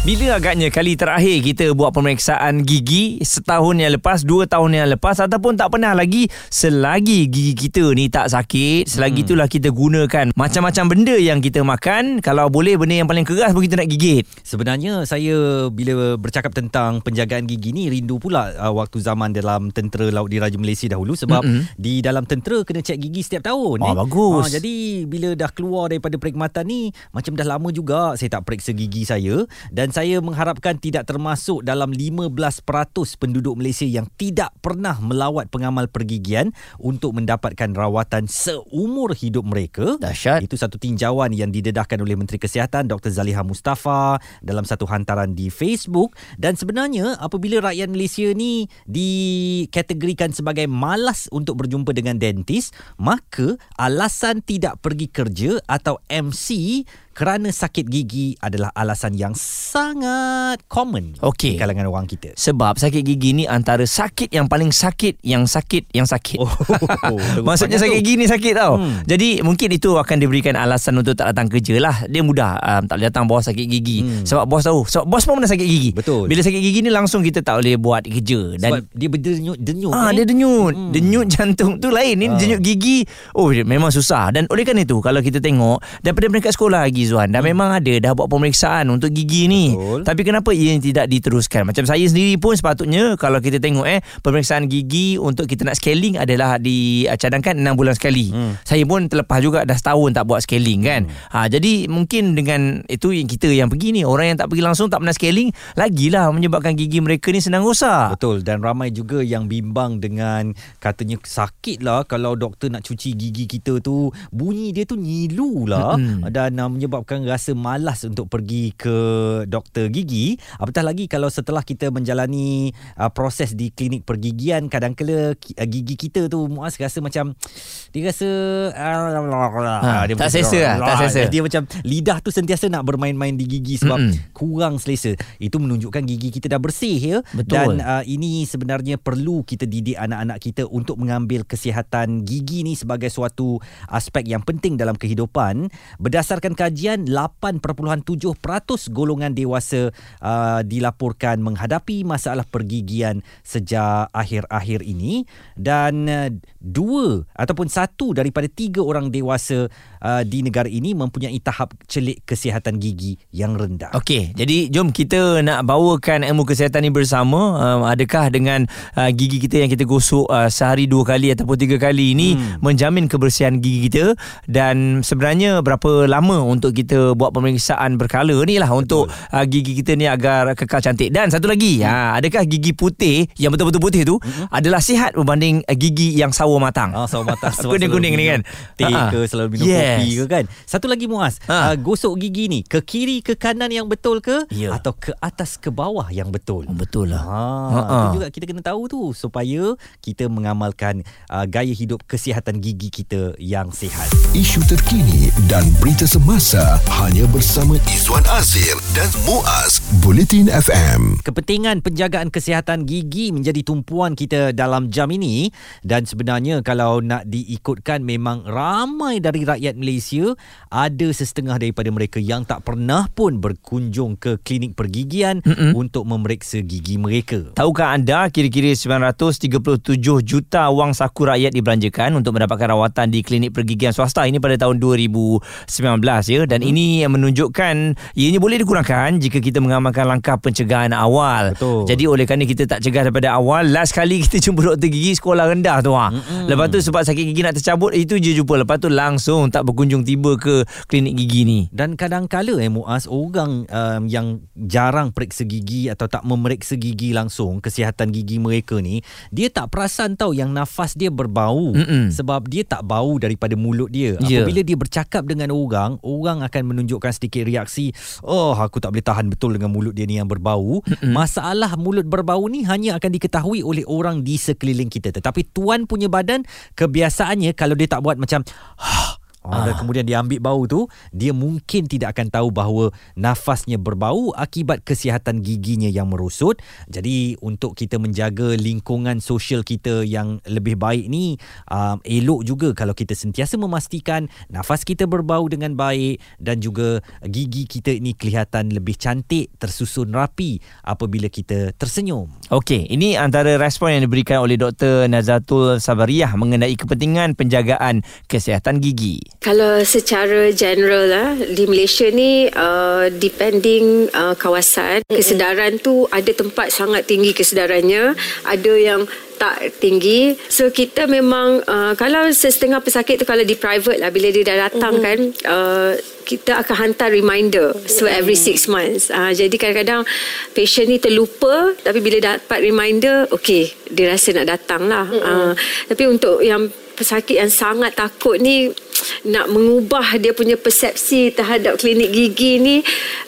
Bila agaknya kali terakhir kita buat pemeriksaan gigi setahun yang lepas, dua tahun yang lepas ataupun tak pernah lagi selagi gigi kita ni tak sakit, selagi hmm. itulah kita gunakan macam-macam benda yang kita makan, kalau boleh benda yang paling keras pun kita nak gigit. Sebenarnya saya bila bercakap tentang penjagaan gigi ni rindu pula uh, waktu zaman dalam tentera Laut Diraja Malaysia dahulu sebab mm-hmm. di dalam tentera kena cek gigi setiap tahun. Oh, eh. bagus. Uh, jadi bila dah keluar daripada perkhidmatan ni macam dah lama juga saya tak periksa gigi saya dan dan saya mengharapkan tidak termasuk dalam 15% penduduk Malaysia yang tidak pernah melawat pengamal pergigian untuk mendapatkan rawatan seumur hidup mereka. Dahsyat. Itu satu tinjauan yang didedahkan oleh Menteri Kesihatan Dr. Zaliha Mustafa dalam satu hantaran di Facebook dan sebenarnya apabila rakyat Malaysia ni dikategorikan sebagai malas untuk berjumpa dengan dentis, maka alasan tidak pergi kerja atau MC kerana sakit gigi adalah alasan yang sangat common okay. di kalangan orang kita. Sebab sakit gigi ni antara sakit yang paling sakit yang sakit yang sakit. Oh, Maksudnya sakit gigi ni sakit tau. Hmm. Jadi mungkin itu akan diberikan alasan untuk tak datang kerja lah. Dia mudah um, tak boleh datang bos sakit gigi. Hmm. Sebab bos tahu. Sebab bos pun pernah sakit gigi. Betul. Bila sakit gigi ni langsung kita tak boleh buat kerja. Dan Sebab dia berdenyut-denyut. Ah, eh? dia denyut. Hmm. Denyut jantung tu lain. Ni ah. denyut gigi. Oh memang susah. Dan oleh kerana itu kalau kita tengok daripada mereka sekolah lagi Zuan dah hmm. memang ada dah buat pemeriksaan untuk gigi ni Betul. tapi kenapa ia tidak diteruskan macam saya sendiri pun sepatutnya kalau kita tengok eh pemeriksaan gigi untuk kita nak scaling adalah dicadangkan 6 bulan sekali hmm. saya pun terlepas juga dah setahun tak buat scaling kan hmm. ha, jadi mungkin dengan itu yang kita yang pergi ni orang yang tak pergi langsung tak pernah scaling lagilah menyebabkan gigi mereka ni senang rosak betul dan ramai juga yang bimbang dengan katanya sakit lah kalau doktor nak cuci gigi kita tu bunyi dia tu nyilu lah hmm. dan uh, menyebabkan menyebabkan rasa malas untuk pergi ke doktor gigi. Apatah lagi kalau setelah kita menjalani uh, proses di klinik pergigian kadang-kala uh, gigi kita tu muas rasa macam dia rasa uh, ha, dia tak selesa lah, tak selesa. dia macam lidah tu sentiasa nak bermain-main di gigi sebab mm-hmm. kurang selesa. Itu menunjukkan gigi kita dah bersih ya. Betul. dan uh, ini sebenarnya perlu kita didik anak-anak kita untuk mengambil kesihatan gigi ni sebagai suatu aspek yang penting dalam kehidupan. Berdasarkan kajian kemudian 8.7% golongan dewasa uh, dilaporkan menghadapi masalah pergigian sejak akhir-akhir ini. Dan uh, dua ataupun satu daripada tiga orang dewasa uh, di negara ini mempunyai tahap celik kesihatan gigi yang rendah. Okey, jadi jom kita nak bawakan ilmu kesihatan ini bersama. Uh, adakah dengan uh, gigi kita yang kita gosok uh, sehari dua kali ataupun tiga kali ini hmm. menjamin kebersihan gigi kita dan sebenarnya berapa lama untuk kita buat pemeriksaan berkala ni lah untuk uh, gigi kita ni agar kekal cantik. Dan satu lagi, hmm. uh, adakah gigi putih yang betul-betul putih tu hmm. adalah sihat berbanding uh, gigi yang sawo matang? Ah, sawo matang. Kuning-kuning ni kan? Teh ke selalu minum yes. kopi ke kan? Satu lagi Muaz, ha. uh, gosok gigi ni ke kiri ke kanan yang betul ke? Ya. Atau ke atas ke bawah yang betul? Oh, betul lah. Ha. Ha. Itu juga kita kena tahu tu supaya kita mengamalkan uh, gaya hidup kesihatan gigi kita yang sihat. Isu terkini dan berita semasa hanya bersama Izwan Azir dan Muaz Bulletin FM. Kepentingan penjagaan kesihatan gigi menjadi tumpuan kita dalam jam ini dan sebenarnya kalau nak diikutkan memang ramai dari rakyat Malaysia ada setengah daripada mereka yang tak pernah pun berkunjung ke klinik pergigian Mm-mm. untuk memeriksa gigi mereka. Tahukah anda kira-kira 937 juta wang saku rakyat dibelanjakan untuk mendapatkan rawatan di klinik pergigian swasta ini pada tahun 2019 ya dan hmm. ini yang menunjukkan ianya boleh dikurangkan jika kita mengamalkan langkah pencegahan awal. Betul. Jadi oleh kerana kita tak cegah daripada awal, last kali kita jumpa doktor gigi sekolah rendah tu ha. Hmm. Lepas tu sebab sakit gigi nak tercabut itu je jumpa. Lepas tu langsung tak berkunjung tiba ke klinik gigi ni. Dan kadang-kala eh Muaz orang um, yang jarang periksa gigi atau tak memeriksa gigi langsung kesihatan gigi mereka ni, dia tak perasan tahu yang nafas dia berbau Mm-mm. sebab dia tak bau daripada mulut dia. Yeah. Apabila dia bercakap dengan orang, orang akan menunjukkan sedikit reaksi oh aku tak boleh tahan betul dengan mulut dia ni yang berbau mm-hmm. masalah mulut berbau ni hanya akan diketahui oleh orang di sekeliling kita tetapi tuan punya badan kebiasaannya kalau dia tak buat macam Ah. Dan kemudian dia ambil bau tu, dia mungkin tidak akan tahu bahawa nafasnya berbau akibat kesihatan giginya yang merosot. Jadi untuk kita menjaga lingkungan sosial kita yang lebih baik ni, um, elok juga kalau kita sentiasa memastikan nafas kita berbau dengan baik dan juga gigi kita ini kelihatan lebih cantik, tersusun rapi apabila kita tersenyum. Okey, ini antara respon yang diberikan oleh Dr. Nazatul Sabariah mengenai kepentingan penjagaan kesihatan gigi. Kalau secara general lah di Malaysia ni uh, depending uh, kawasan mm-hmm. kesedaran tu ada tempat sangat tinggi kesedarannya ada yang tak tinggi so kita memang uh, kalau setengah pesakit tu kalau di private lah bila dia dah datang mm-hmm. kan uh, kita akan hantar reminder so every six months uh, jadi kadang-kadang patient ni terlupa tapi bila dapat reminder okay dia rasa nak datang lah mm-hmm. uh, tapi untuk yang pesakit yang sangat takut ni nak mengubah dia punya persepsi terhadap klinik gigi ni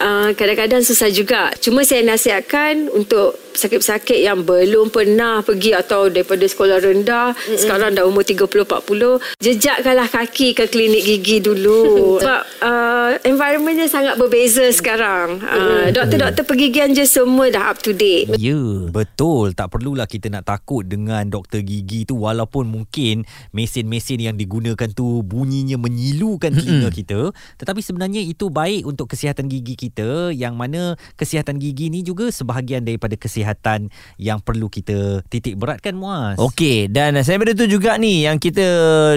uh, kadang-kadang susah juga. Cuma saya nasihatkan untuk pesakit-pesakit yang belum pernah pergi atau daripada sekolah rendah mm-hmm. sekarang dah umur 30 40 jejakkanlah kaki ke klinik gigi dulu. Sebab uh, environmentnya sangat berbeza sekarang. Uh, doktor-doktor pergigian je semua dah up to date. Ya. Yeah. betul. Tak perlulah kita nak takut dengan doktor gigi tu walaupun mungkin mesin-mesin yang digunakan tu bunyinya menyilukan telinga kita tetapi sebenarnya itu baik untuk kesihatan gigi kita yang mana kesihatan gigi ni juga sebahagian daripada kesihatan yang perlu kita titik beratkan Muaz. Okey dan saya pada tu juga ni yang kita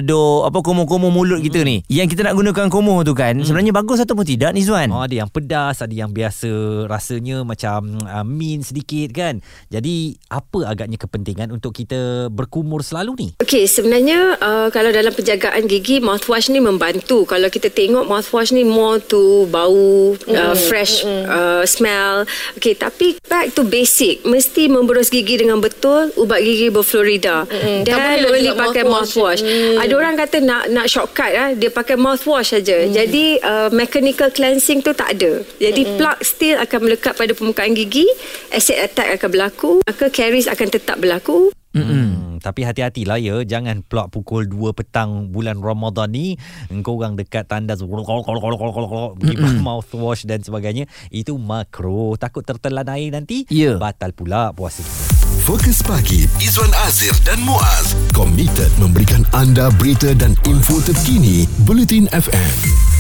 do apa komo-komo mulut kita ni. Yang kita nak gunakan komo tu kan hmm. sebenarnya bagus ataupun tidak ni Zuan? Oh ada yang pedas, ada yang biasa rasanya macam uh, min sedikit kan. Jadi apa agaknya kepentingan untuk kita berkumur selalu ni? Okey sebenarnya uh, kalau dalam penjagaan gigi mouthwash ni membantu. Kalau kita tengok mouthwash ni more to bau uh, hmm. fresh hmm. Uh, smell. Okey tapi back to basic mesti memberus gigi dengan betul ubat gigi berflorida mm-hmm. dan boleh pakai mouthwash. Mm. Ada orang kata nak nak shortcut ah dia pakai mouthwash saja. Mm. Jadi uh, mechanical cleansing tu tak ada. Jadi mm-hmm. plaque still akan melekat pada permukaan gigi, acid attack akan berlaku, maka caries akan tetap berlaku. Mm-hmm tapi hati-hatilah ya jangan pula pukul 2 petang bulan Ramadan ni engkau orang dekat tandas pergi mouthwash dan sebagainya. Itu makro. Takut tertelan air nanti yeah. batal pula puasa. Fokus pagi Izwan Azir dan Muaz. Komited memberikan anda berita dan info terkini Bulletin FM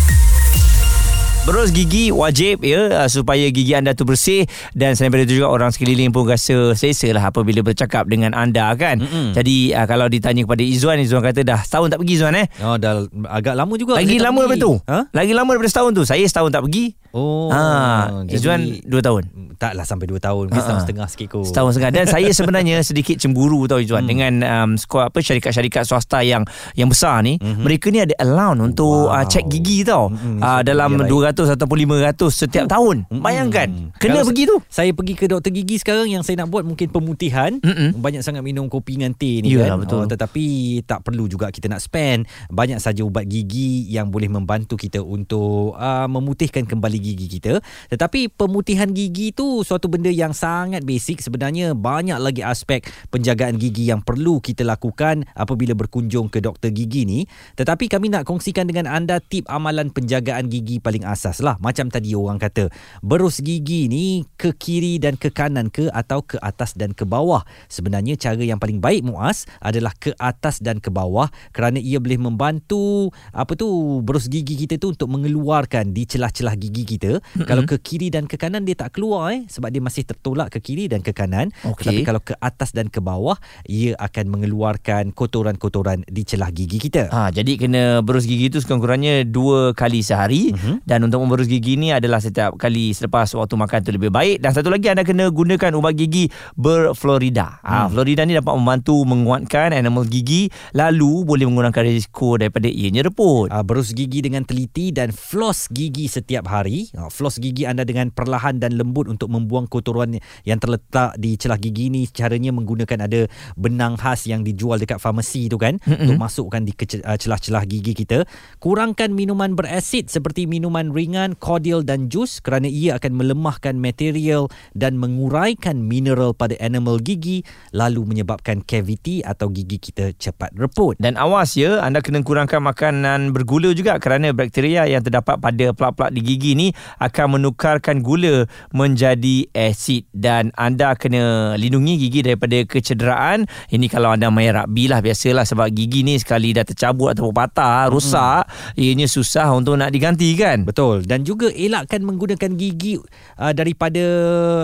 Berus gigi wajib ya uh, supaya gigi anda tu bersih dan selain daripada itu juga orang sekeliling pun rasa selesa lah apabila bercakap dengan anda kan. Mm-hmm. Jadi uh, kalau ditanya kepada Izzuan, Izzuan kata dah setahun tak pergi Izzuan eh. Oh dah agak lama juga. Lagi lama daripada tu. Ha? Lagi lama daripada setahun tu. Saya setahun tak pergi. Oh. Ha, Izzuan dua tahun. Taklah sampai dua tahun. Mungkin setahun setengah sikit kot. Setahun setengah. Dan saya sebenarnya sedikit cemburu tau Izzuan. Hmm. Dengan um, skor, apa syarikat-syarikat swasta yang yang besar ni. Mm-hmm. Mereka ni ada allowance untuk wow. uh, cek gigi tau. Mm-hmm. Uh, dalam 200 ataupun 500 setiap mm. tahun. Mm-hmm. Bayangkan. Kena Kalau pergi tu. Saya pergi ke doktor gigi sekarang yang saya nak buat mungkin pemutihan. Mm-hmm. Banyak sangat minum kopi dengan teh ni Yalah, kan. Betul. Oh, tetapi tak perlu juga kita nak spend. Banyak saja ubat gigi yang boleh membantu kita untuk uh, memutihkan kembali gigi kita. Tetapi pemutihan gigi tu suatu benda yang sangat basic sebenarnya banyak lagi aspek penjagaan gigi yang perlu kita lakukan apabila berkunjung ke doktor gigi ni. Tetapi kami nak kongsikan dengan anda tip amalan penjagaan gigi paling asas lah. Macam tadi orang kata, berus gigi ni ke kiri dan ke kanan ke atau ke atas dan ke bawah. Sebenarnya cara yang paling baik muas adalah ke atas dan ke bawah kerana ia boleh membantu apa tu berus gigi kita tu untuk mengeluarkan di celah-celah gigi kita. Mm-hmm. Kalau ke kiri dan ke kanan dia tak keluar eh sebab dia masih tertolak ke kiri dan ke kanan. Okay. Tetapi kalau ke atas dan ke bawah ia akan mengeluarkan kotoran-kotoran di celah gigi kita. Ha jadi kena berus gigi tu sekurang-kurangnya dua kali sehari mm-hmm. dan untuk memberus gigi ni adalah setiap kali selepas waktu makan tu lebih baik dan satu lagi anda kena gunakan ubat gigi berflorida. Ha mm. Florida ni dapat membantu menguatkan enamel gigi lalu boleh mengurangkan risiko daripada ianya reput. Ha, berus gigi dengan teliti dan floss gigi setiap hari Uh, floss gigi anda dengan perlahan dan lembut untuk membuang kotoran yang terletak di celah gigi ni. Caranya menggunakan ada benang khas yang dijual dekat farmasi tu kan mm-hmm. untuk masukkan di uh, celah-celah gigi kita. Kurangkan minuman berasid seperti minuman ringan, cordial dan jus kerana ia akan melemahkan material dan menguraikan mineral pada enamel gigi lalu menyebabkan cavity atau gigi kita cepat reput. Dan awas ya, anda kena kurangkan makanan bergula juga kerana bakteria yang terdapat pada plak-plak di gigi ni akan menukarkan gula menjadi asid dan anda kena lindungi gigi daripada kecederaan. Ini kalau anda main rugby lah biasalah sebab gigi ni sekali dah tercabut atau patah, rosak, hmm. ianya susah untuk nak diganti kan. Betul. Dan juga elakkan menggunakan gigi uh, daripada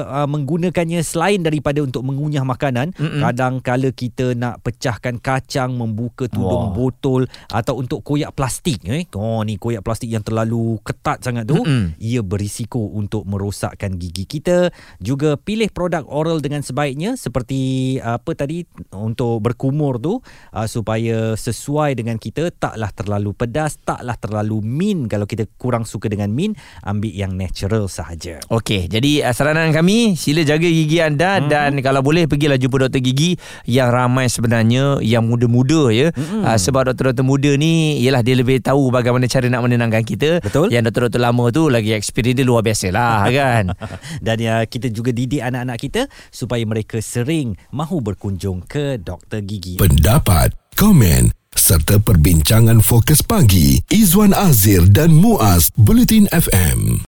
uh, menggunakannya selain daripada untuk mengunyah makanan. Mm-mm. Kadang kala kita nak pecahkan kacang, membuka tudung wow. botol atau untuk koyak plastik eh. Oh ni koyak plastik yang terlalu ketat sangat tu, Mm-mm. Ia berisiko untuk merosakkan gigi kita. Juga pilih produk oral dengan sebaiknya seperti apa tadi untuk berkumur tu uh, supaya sesuai dengan kita taklah terlalu pedas, taklah terlalu min kalau kita kurang suka dengan min, ambil yang natural sahaja. Okey, jadi uh, saranan kami sila jaga gigi anda hmm. dan kalau boleh pergilah jumpa doktor gigi yang ramai sebenarnya yang muda-muda ya. Hmm. Uh, sebab doktor-doktor muda ni ialah dia lebih tahu bagaimana cara nak menenangkan kita. Betul. Yang doktor-doktor lama tu lagi experience dia luar biasa lah kan. dan ya kita juga didik anak-anak kita supaya mereka sering mahu berkunjung ke doktor gigi. Pendapat, komen serta perbincangan fokus pagi Izwan Azir dan Muaz Bulletin FM.